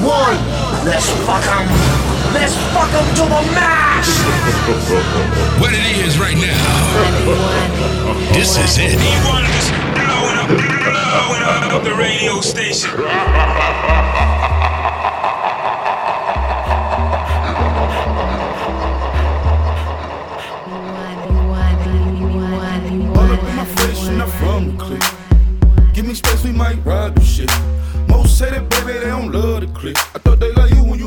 One. Let's fuck fuck 'em. Let's fuck fuck 'em to the max. What it is right now. This is it. E1 is blowing up, blowing up the radio station. All up in my face and I'm from the click. Give me space, we might ride the shit. Baby, they don't love the click. I thought they love you when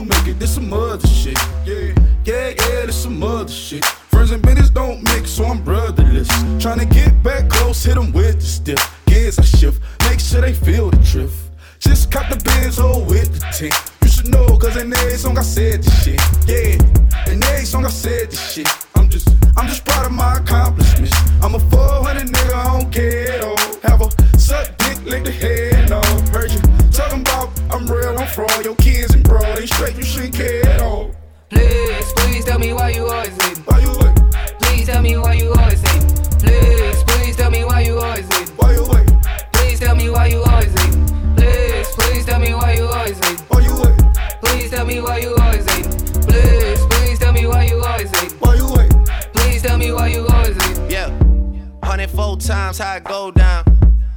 times how it go down.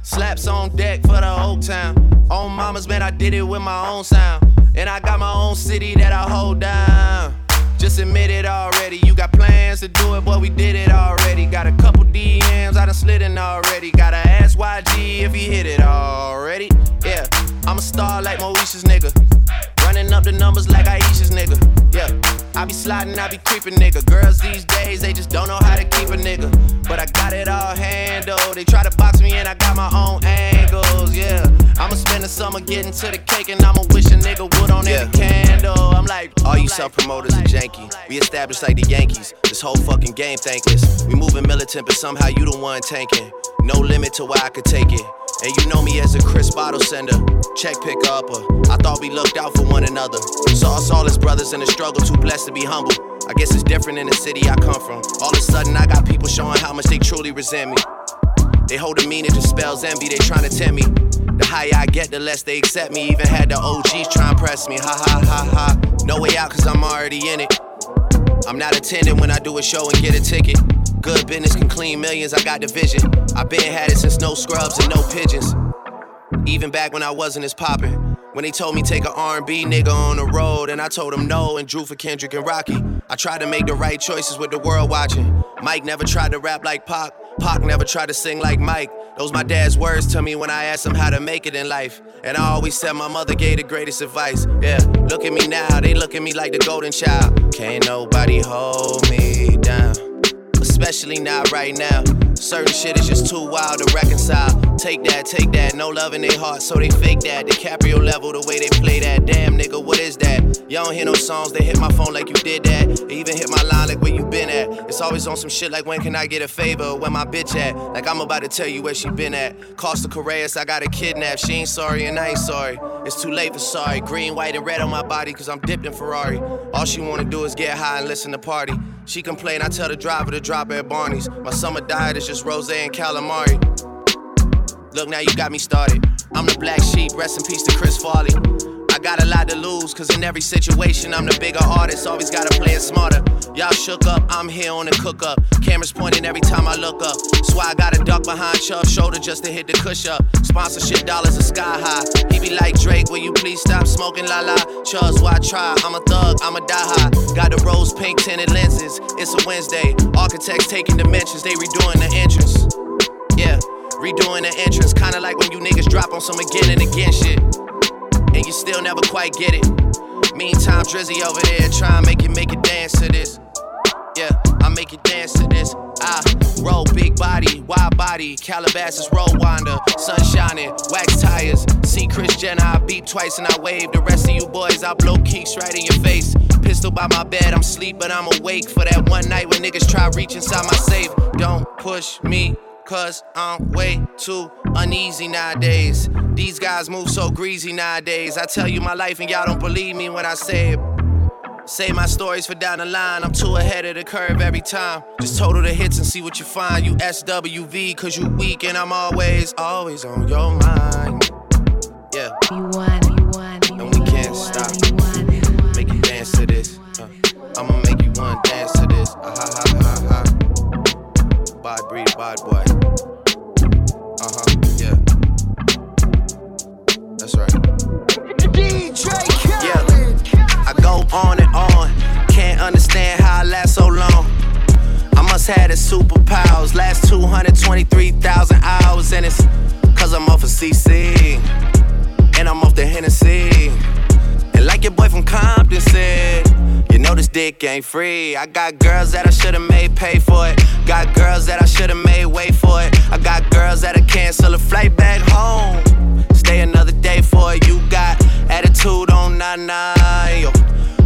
Slaps on deck for the whole town. On mamas, man, I did it with my own sound. And I got my own city that I hold down. Just admit it already. You got plans to do it, but we did it already. Got a couple DMs, I done slid in already. Gotta ask YG if he hit it already. Yeah, I'm a star like Moesha's nigga. Running up the numbers like Aisha's nigga. Yeah, I be sliding, I be creeping nigga. Girls these days, they just don't know how to keep a nigga. But I got it all handled. They try to box me and I got my own angles. Yeah, I'ma spend the summer getting to the cake and I'ma wish a nigga would on every candle. I'm like, all you self promoters are janky. We established like the Yankees. This whole fucking game thankless. We moving militant, but somehow you the one tanking. No limit to where I could take it. And you know me as a Chris bottle sender, check picker upper. I thought we looked out for one another. Saw us all as brothers in the struggle, too blessed to be humble. I guess it's different in the city I come from. All of a sudden, I got people showing how much they truly resent me. They hold a meaning to spells envy, they trying to tempt me. The higher I get, the less they accept me. Even had the OGs try and press me. Ha ha ha ha. No way out, cause I'm already in it. I'm not attending when I do a show and get a ticket. Good business can clean millions, I got the vision. I been had it since no scrubs and no pigeons. Even back when I wasn't as poppin'. When they told me take a R&B nigga on the road, and I told them no and drew for Kendrick and Rocky. I tried to make the right choices with the world watching. Mike never tried to rap like Pac. Pac never tried to sing like Mike. Those my dad's words to me when I asked him how to make it in life. And I always said my mother gave the greatest advice. Yeah, look at me now, they look at me like the golden child. Can't nobody hold me down. Especially not right now. Certain shit is just too wild to reconcile. Take that, take that, no love in their heart, so they fake that. DiCaprio level, the way they play that. Damn nigga, what is that? Y'all don't hear no songs, they hit my phone like you did that. They even hit my line like where you been at. It's always on some shit like when can I get a favor? Where my bitch at? Like I'm about to tell you where she been at. Costa Correas, I got a kidnap. She ain't sorry and I ain't sorry. It's too late for sorry. Green, white, and red on my body, cause I'm dipped in Ferrari. All she wanna do is get high and listen to party. She complain, I tell the driver to drop her at Barney's. My summer diet is just rose and calamari. Look, now you got me started. I'm the black sheep, rest in peace to Chris Farley. I got a lot to lose, cause in every situation, I'm the bigger artist, always gotta play it smarter. Y'all shook up, I'm here on the cook up. Cameras pointing every time I look up. Why I gotta duck behind Chubb's shoulder just to hit the cush up. Sponsorship dollars are sky high. He be like Drake, will you please stop smoking la la? Chubbs, why I try? I'm a thug, I'm a die high. Got the rose pink tinted lenses. It's a Wednesday. Architects taking dimensions, they redoing the entrance. Yeah, redoing the entrance, kinda like when you niggas drop on some again and again shit. And you still never quite get it. Meantime, Drizzy over there trying to make it make it dance to this. Yeah, I make it dance to this. I roll big body, wide body, Calabasas roll winder, sun shining, wax tires. See Kris Jenner, I beep twice and I wave. The rest of you boys, I blow keeks right in your face. pistol by my bed. I'm sleep, but I'm awake for that one night when niggas try reach inside my safe. Don't push me, cause I'm way too uneasy nowadays. These guys move so greasy nowadays. I tell you my life and y'all don't believe me when I say it. Say my stories for down the line. I'm too ahead of the curve every time. Just total the hits and see what you find. You SWV, cause you weak and I'm always, always on your mind. 223,000 hours, and it's cause I'm off of CC. And I'm off the Hennessy. And like your boy from Compton said, you know this dick ain't free. I got girls that I should've made pay for it. Got girls that I should've made wait for it. I got girls that'll cancel a flight back home. Stay another day for it. You got attitude on nine yo.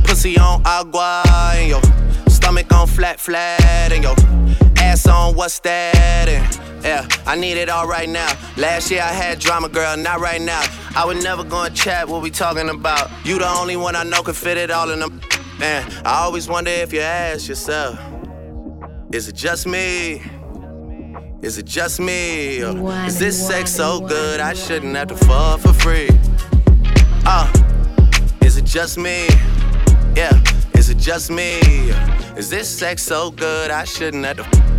Pussy on agua, yo. Stomach on flat, flat, and yo. Ass on what's that? And yeah, I need it all right now. Last year I had drama, girl, not right now. I would never go and chat what we talking about. You the only one I know can fit it all in them. Man, I always wonder if you ask yourself, is it just me? Is it just me? Or is this sex so good I shouldn't have to fuck for free? Uh, is it just me? Yeah, is it just me? Is this sex so good I shouldn't have to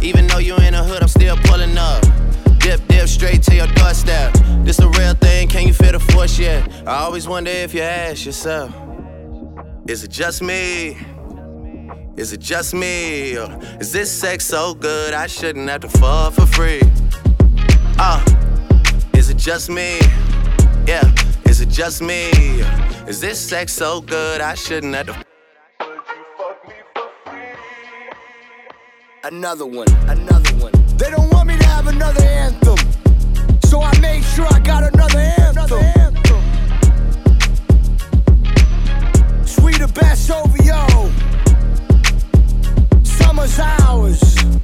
Even though you in the hood, I'm still pulling up. Dip, dip, straight to your doorstep. This a real thing, can you feel the force yet? I always wonder if you ask yourself, is it just me? Is it just me? Or is this sex so good I shouldn't have to fuck for free? Uh, is it just me? Yeah, is it just me? Is this sex so good I shouldn't have to Another one, another one. They don't want me to have another anthem. So I made sure I got another anthem. Sweet the best OVO. Summer's ours.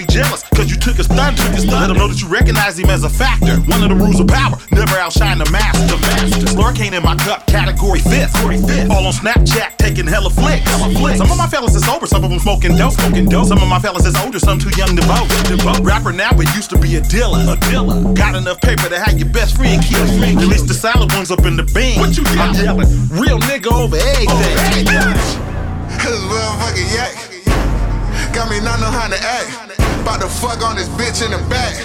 Be jealous because you took his thunder. Took his thunder. Let them know that you recognize him as a factor. One of the rules of power: never outshine the master. The master. Slurricane in my cup, category fifth. All on Snapchat, taking hella flicks. Hella flicks. Some of my fellas is sober, some of them smoking dope. Smoking dope. Some of my fellas is older, some too young to vote. To vote. Rapper now, but used to be a dealer. A dealer. Got enough paper to have your best friend killed. Release the solid ones up in the bin. What you I'm yelling? Real nigga over everything. Cause motherfucker, yeah. Got me not know how to act. About to fuck on this bitch in the back.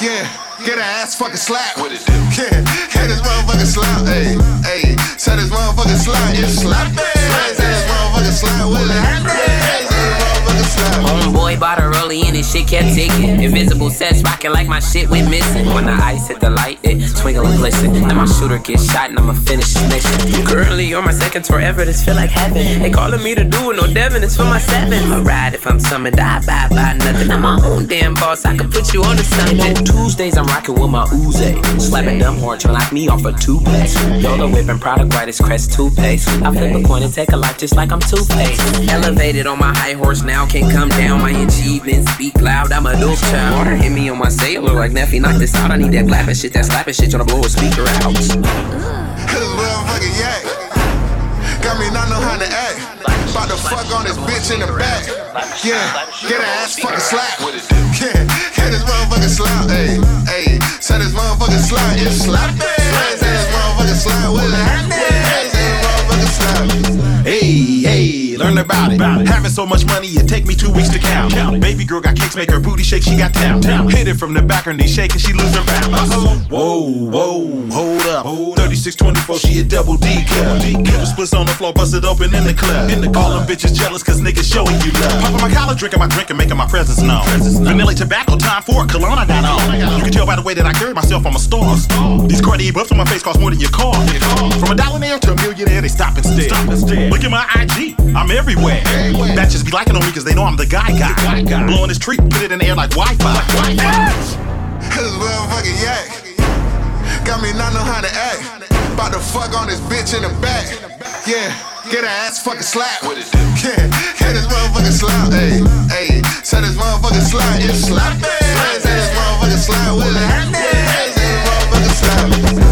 Yeah, get her ass fucking slap. What it do? Yeah, get this motherfucker slap. Hey, hey, say this motherfucker slap. It's slap. Say this motherfucker slap with a hand. Homeboy bought a rollie and his shit kept ticking. Invisible sets rocking like my shit went missing. When the ice hit the light, it twinkle and glisten. Then my shooter gets shot and I'ma finish this mission. Currently on my second tour ever, this feel like heaven. They calling me to do it, no Devin, it's for my seven. I ride if I'm summoned, I buy by nothing. I'm my own damn boss, I can put you on the something. Tuesdays, I'm rocking with my Uzi. Slapping dumb horn, trying knock me off a toothpaste. Yolo whipping product white as crest toothpaste. I flip a coin and take a life just like I'm two toothpaste. Elevated on my high horse now, can't come down. My achievements speak loud, I'm a dope child. Water hit me on my sailor like Neffy, knock this out. I need that clapping shit, that slapping shit, tryna blow a speaker out. Motherfucking yak. Got me not know how to act. About to fuck on this bitch in the back. Yeah, get her ass fucking slap. Yeah, get this motherfucking slap. Hey, hey, say this motherfucking slap. It's slap. Hey, say this motherfucking slap. What's happening? Hey, say this motherfucking slap. Hey, learn about it. Having so much money, it take me two weeks to count. Baby girl got cakes, make her booty shake, she got down. Hit it from the back, her knee shake, and she lose her balance. Whoa, whoa, hold up. 3624, she a double D cup. Liver splits on the floor, bust it open in the club. All them bitches jealous, cause niggas showing you love. Popping my collar, drinking my drink, and making my presence known. Vanilla tobacco, time for a cologne I got on. You can tell by the way that I carry myself, I'm a star. These Cartier buffs on my face cost more than your car. From a dollar nail to a millionaire, they stop instead. Look at my IG, I'm everywhere. Batches be liking on me cause they know I'm the guy guy. Blowing this treat, put it in the air like Wi-Fi. This motherfucking yak. Got me not know how to act. About to fuck on this bitch in the back. Yeah, get her ass fucking slap. Yeah, get this motherfucking slap. Hey, hey, say this motherfucking slap. It's slap. Hey, say this motherfucking slap. What's happening? Hey, say this motherfucking slap.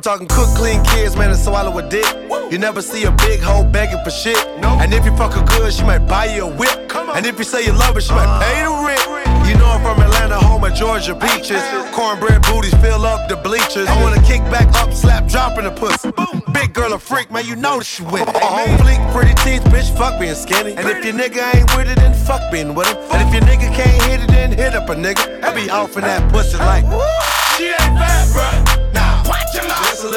I'm talking cook, clean kids, man, and swallow a dick. You never see a big hoe begging for shit. And if you fuck her good, she might buy you a whip. And if you say you love her, she might pay the rent. You know I'm from Atlanta, home of Georgia beaches. Cornbread booties fill up the bleachers. I wanna kick back up, slap, drop in the pussy. Big girl a freak, man, you know she with it. On fleek, pretty teeth, bitch, fuck being skinny. And if your nigga ain't with it, then fuck being with him. And if your nigga can't hit it, then hit up a nigga. I be off in that pussy like. She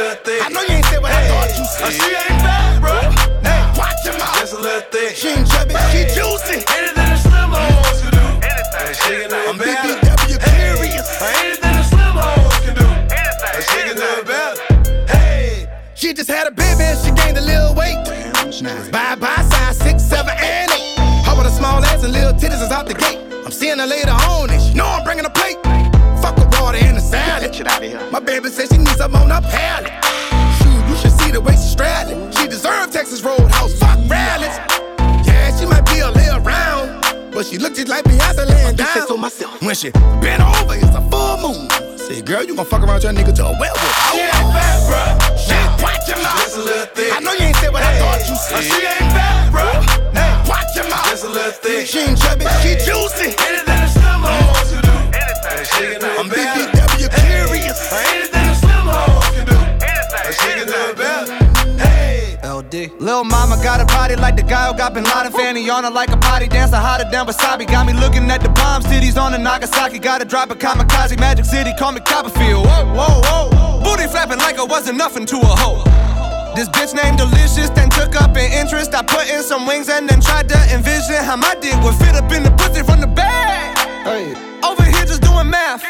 little thick. I know you ain't said what I thought you said. Oh, she ain't bad, bro. Now watch your mouth. Just a little thick. She ain't chubby, she juicy. Anything she bent over, it's a full moon. Say, girl, you gon' fuck around your nigga to a werewolf. She ain't bad, bro. She watch your mouth. Just a little thick. I know you ain't said what I thought you oh, said. She ain't bad, bro. Now watch your mouth. Just a little thick. She ain't chubby, she juicy. Anything a slim hoes can do. Anything. She can do I'm LD. Lil mama got a body like the guy who got Bin Laden. Fanny on her like a potty dancer, hotter than wasabi. Got me looking at the bomb cities on the Nagasaki. Gotta drop a kamikaze, Magic City, call me Copperfield. Whoa, whoa, whoa. Booty flapping like it wasn't nothing to a hoe. This bitch named Delicious, then took up an interest. I put in some wings and then tried to envision how my dick would fit up in the pussy from the back. Hey, Over here just doing math.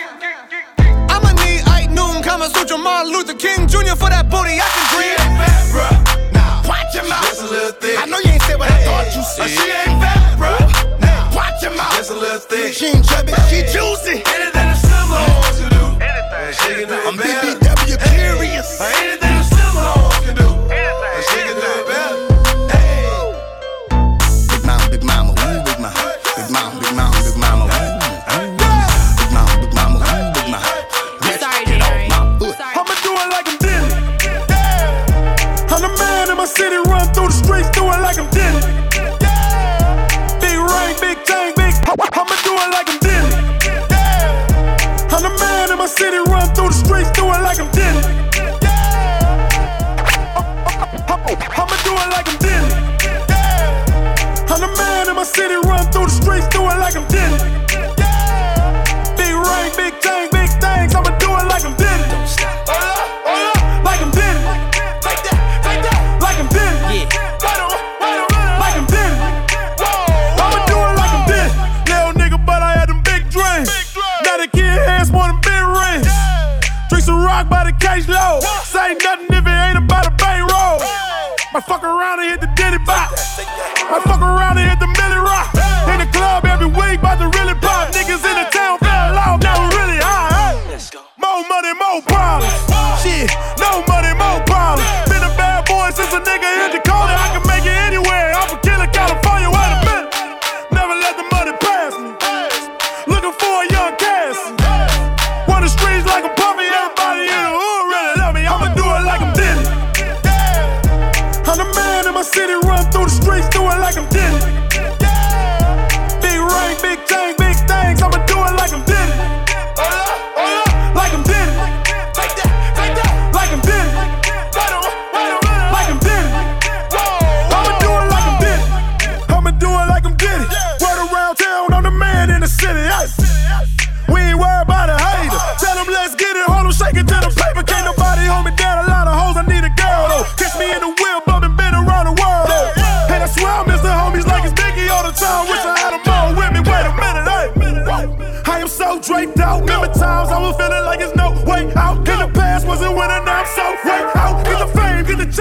I'ma need Ike Noon, Kama Sutra, Martin Luther King Jr. for that booty I can bad, bro. Now Watch your mouth. Just a little thick. I know you ain't said what I thought you Uh, said. She ain't bad, bro. Now watch your mouth. Just a little thick. She ain't chubby, she juicy. Anything a slim hoes can do. Anything. She can do I'm better. BBW curious. Anything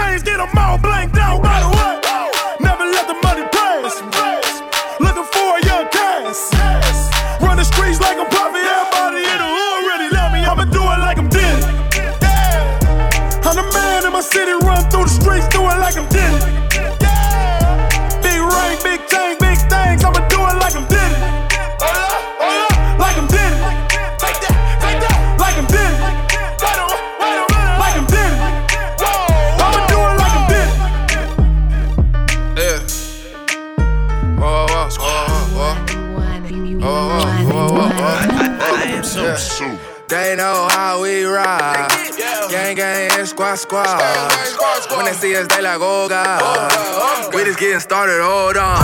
chains, get them all blank. Whoa, whoa, whoa. They know how we ride. Gang, gang, and squad, squad. When they see us, they like, oh God. We just getting started, hold on.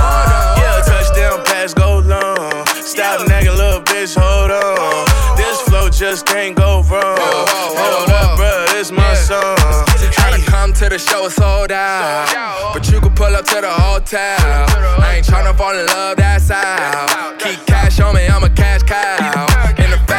Yeah, touchdown pass, go long. Stop nagging, little bitch, hold on. This flow just can't go wrong. Hold up, bruh, this my song. Come to the show, it's sold out. But you can pull up to the hotel. I ain't tryna fall in love, that's out. Keep cash on me, I'm a cash cow.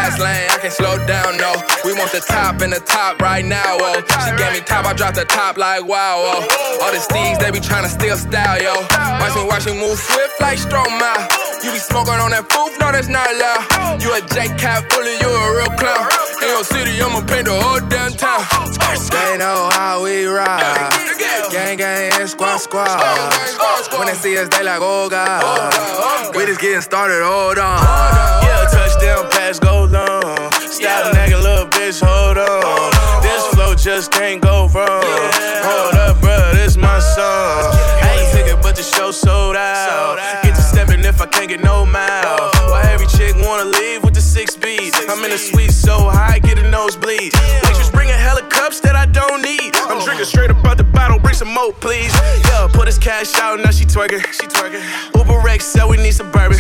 Fast lane, I can't slow down, no. We want the top in the top right now, oh. She gave me top, I dropped the top like wow, oh. All the steeds, they be tryna steal style, yo. Watch me, watch me move swift like Stroma. You be smoking on that foof, no, that's not loud. You a J Cat fully, you a real clown. In your city, I'ma paint the whole damn town. They know how we ride. Gang, gang, and squad, squad. When they see us, they like, oh God. We just getting started, hold on. Yeah, pass, go long. Stop nagging, little bitch, hold on. This flow just can't go wrong. Hold up, bruh, this my song. I ain't ticket, but the show sold out. Get to stepping if I can't get no mouth. Why every chick wanna leave with the six speed? I'm in the suite so high, get a nosebleed. Don't need. I'm drinking straight up out the bottle, bring some more, please. Yeah, put his cash out, now she twerking. She twerking. Uber X said we need some bourbon.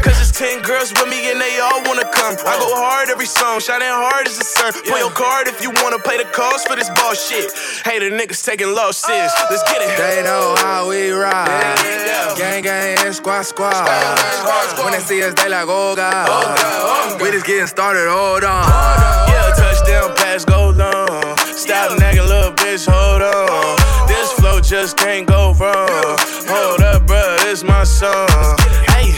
Cause it's 10 girls with me and they all wanna come. I go hard every song, shining hard as the sun. Pull your card if you wanna pay the cost for this bullshit. Hey, the niggas taking losses. Let's get it. They know how we ride. Gang, gang, and squad, squad. When they see us, they like, oh, oh, oh God. We just getting started, hold on. Yeah, touchdown pass, go long. Bitch, hold on. This flow just can't go wrong. Hold up, bruh, this my song. Hey.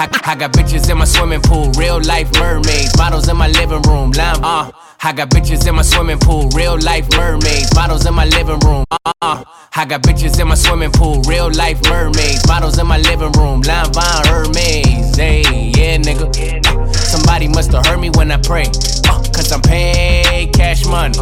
I, I got bitches in my swimming pool, real life mermaids, models in my living room. Lime, uh. I got bitches in my swimming pool, real life mermaids, models in my living room. Uh, I got bitches in my swimming pool, real life mermaids, models in my living room. Lime Vine Hermes, hey, yeah, nigga. Somebody must have heard me when I pray. Uh, Cause I'm paid cash money.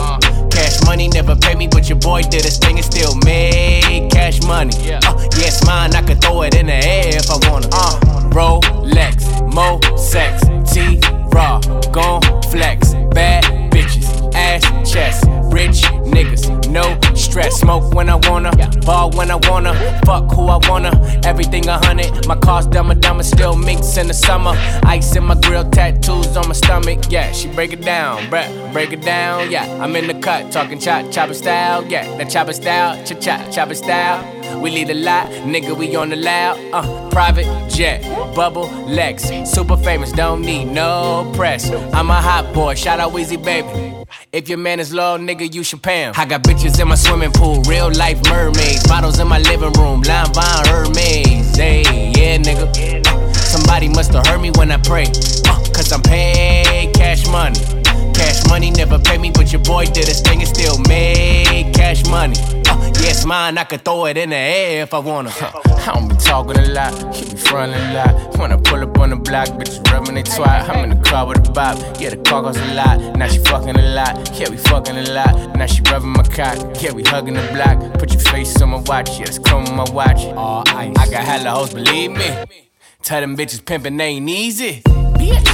Cash money never paid me, but your boy did his thing and still made cash money. Uh, yeah, it's mine, I could throw it in the air if I wanna. Uh, Rolex, Mo sex, T raw, gon' flex, bad Smoke when I wanna, ball when I wanna, fuck who I wanna. Everything a hundred, my car's dumb and dumb, still minks in the summer. Ice in my grill, tattoos on my stomach. Yeah, she break it down, bruh, break it down. Yeah, I'm in the cut, talking chop chopper style. Yeah, that chopper style, cha cha chopper style. we lead a lot, nigga, we on the loud. Uh, private jet, bubble Lex, super famous, don't need no press. I'm a hot boy, shout out Weezy baby. If your man is low, nigga, you should pay him. I got bitches in my swimming pool, real life mermaids. Models in my living room, line buying Hermes. Hey, yeah, nigga. Somebody must have heard me when I pray. Uh, Cause I'm paid cash money. Cash money never pay me, but your boy did his thing and still made cash money. Uh, yeah, it's mine, I could throw it in the air if I wanna. Huh. I don't be talking a lot, keep me frontin' a lot. When I pull up on the block, bitches rubbing they twat. I'm in the car with a bop, yeah, the car goes a lot. Now she fucking a lot, yeah, we fucking a lot. Now she rubbing my cock, yeah, we hugging the block. Put your face on my watch, yeah, it's chrome on my watch. All ice. I got hella hoes, believe me. Tell them bitches pimpin' ain't easy.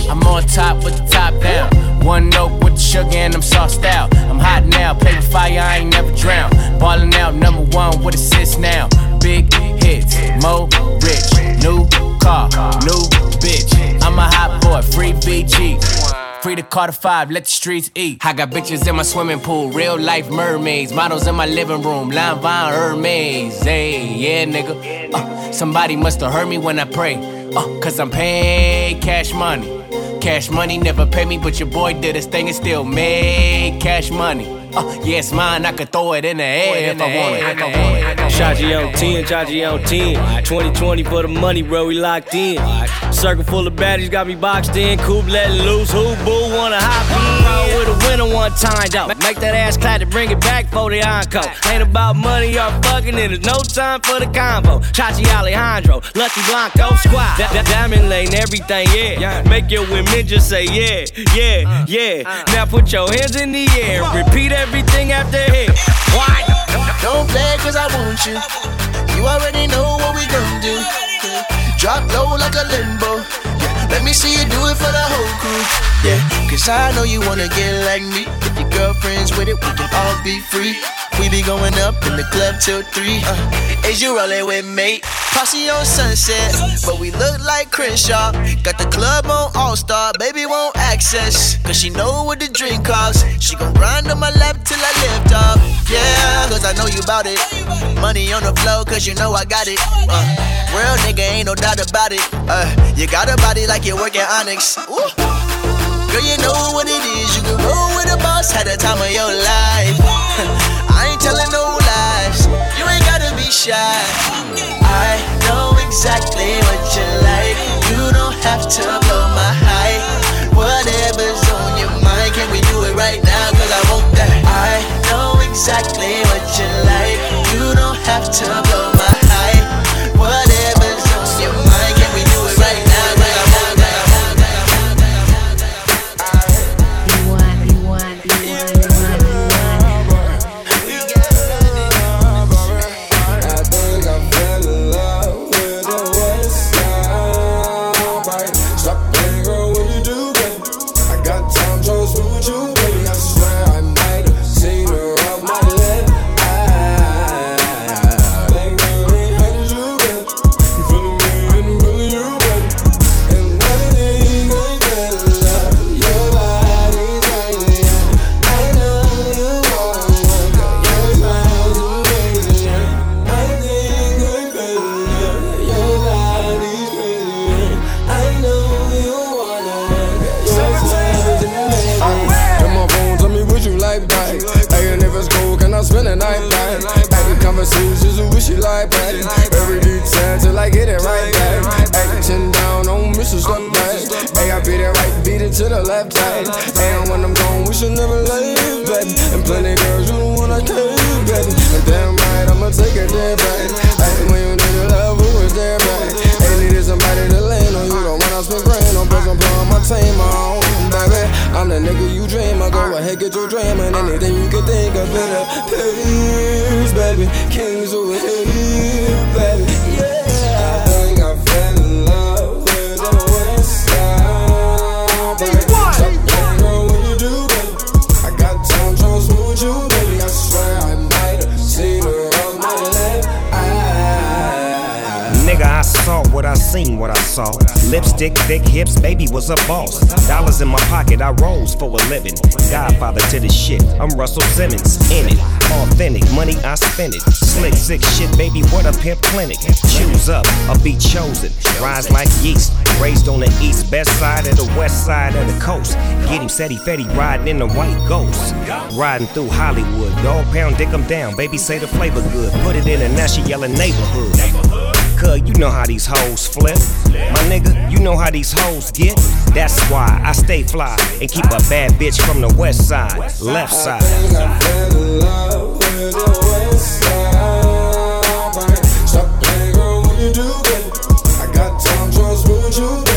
I'm on top with the top down. One note with the sugar and I'm sauced out. I'm hot now, play with fire, I ain't never drown. Ballin' out, number one with assists now. Big hits, mo rich, new car, new bitch. I'm a hot boy, free BG. Free to Carter 5, let the streets eat. I got bitches in my swimming pool, real life mermaids. Models in my living room, line vine Hermes. Hey, yeah, nigga. Uh, somebody must have heard me when I pray. Uh, cause I'm paid cash money. Cash money never pay me, but your boy did his thing and still made cash money. Uh, yeah, it's mine, I could throw it in the air if I want it. Shaji on 10, Shaji on 10. 2020 for the money, bro, we locked in. Circle full of baddies got me boxed in. Coop letting loose, who boo wanna hop in. Roll with winner one time, though. Make that ass clap to bring it back for the encore. Ain't about money or fucking, and there's no time for the combo. Chachi Alejandro, Lucky Blanco, squad. That, that diamond lane, everything, yeah. Make your women just say yeah, yeah, uh, yeah. Uh. Now put your hands in the air, repeat everything after hit. Why? Don't play cause I want you. You already know what we gon' do. Drop low like a limbo. Let me see you do it for the whole crew. Yeah, cause I know you wanna get like me. If your girlfriend's with it, we can all be free. We be going up in the club till three. Uh, is you rolling with me? Posse on sunset, but we look like Crenshaw. Got the club on All Star, baby won't access. Cause she know what the drink costs. She gon' grind on my lap till I lift up. Yeah, cause I know you bout it. Money on the flow, cause you know I got it. Uh, real nigga, ain't no doubt about it. Uh, you got a body like you're working Onyx. Ooh. Girl, you know what it is. You can roll with a boss, had the time of your life. I ain't telling no lies. You ain't gotta be shy. I know exactly what you like. You don't have to blow my height. Whatever's on your mind, can we do it right now? Cause I want that. I know exactly what you like. You don't have to blow ahead, get your dream and anything you can think of. Better please, baby. Kings over here, baby. Seen what I saw. Lipstick, thick hips, baby was a boss. Dollars in my pocket, I rose for a living. Godfather to the shit, I'm Russell Simmons. In it, authentic, money I spend it. Slick, sick shit, baby, what a pimp clinic. Choose up, a be chosen. Rise like yeast, raised on the east, best side of the west side of the coast. Get him Seti Fetty riding in the white ghost. Riding through Hollywood, dog pound, dick 'em down. Baby say the flavor good, put it in a now she yelling neighborhood. Cuz you know how these hoes flip. My nigga, you know how these hoes get. That's why I stay fly and keep a bad bitch from the west side, left side. I got time, trust with you,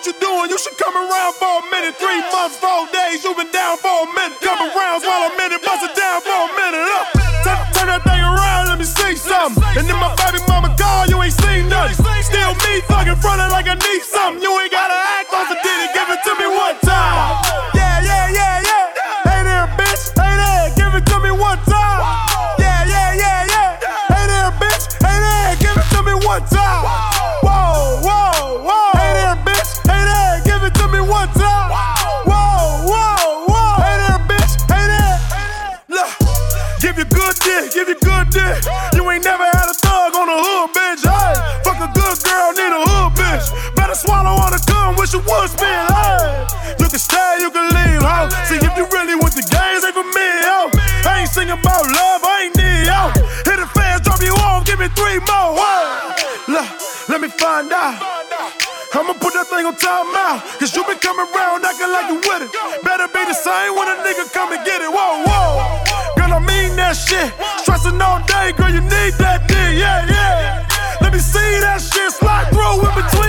What you doing? You should come around for a minute. Three months, four days, you been down for a minute. Come around while I'm in it, bust it down for a minute. Up. Turn, turn that thing around, let me see something. And then my baby mama call, you ain't seen nothing. Still me fucking frontin' like I need Singing about love, I ain't need, yo. Hit the fans, drop you off, give me three more. Hey. Look, let me find out. I'ma put that thing on timeout. Cause you been coming around acting like you with it. Better be the same when a nigga come and get it. Whoa, whoa. Girl, I mean that shit. Stressing all day, girl, you need that dick. Yeah, yeah. Let me see that shit slide through in between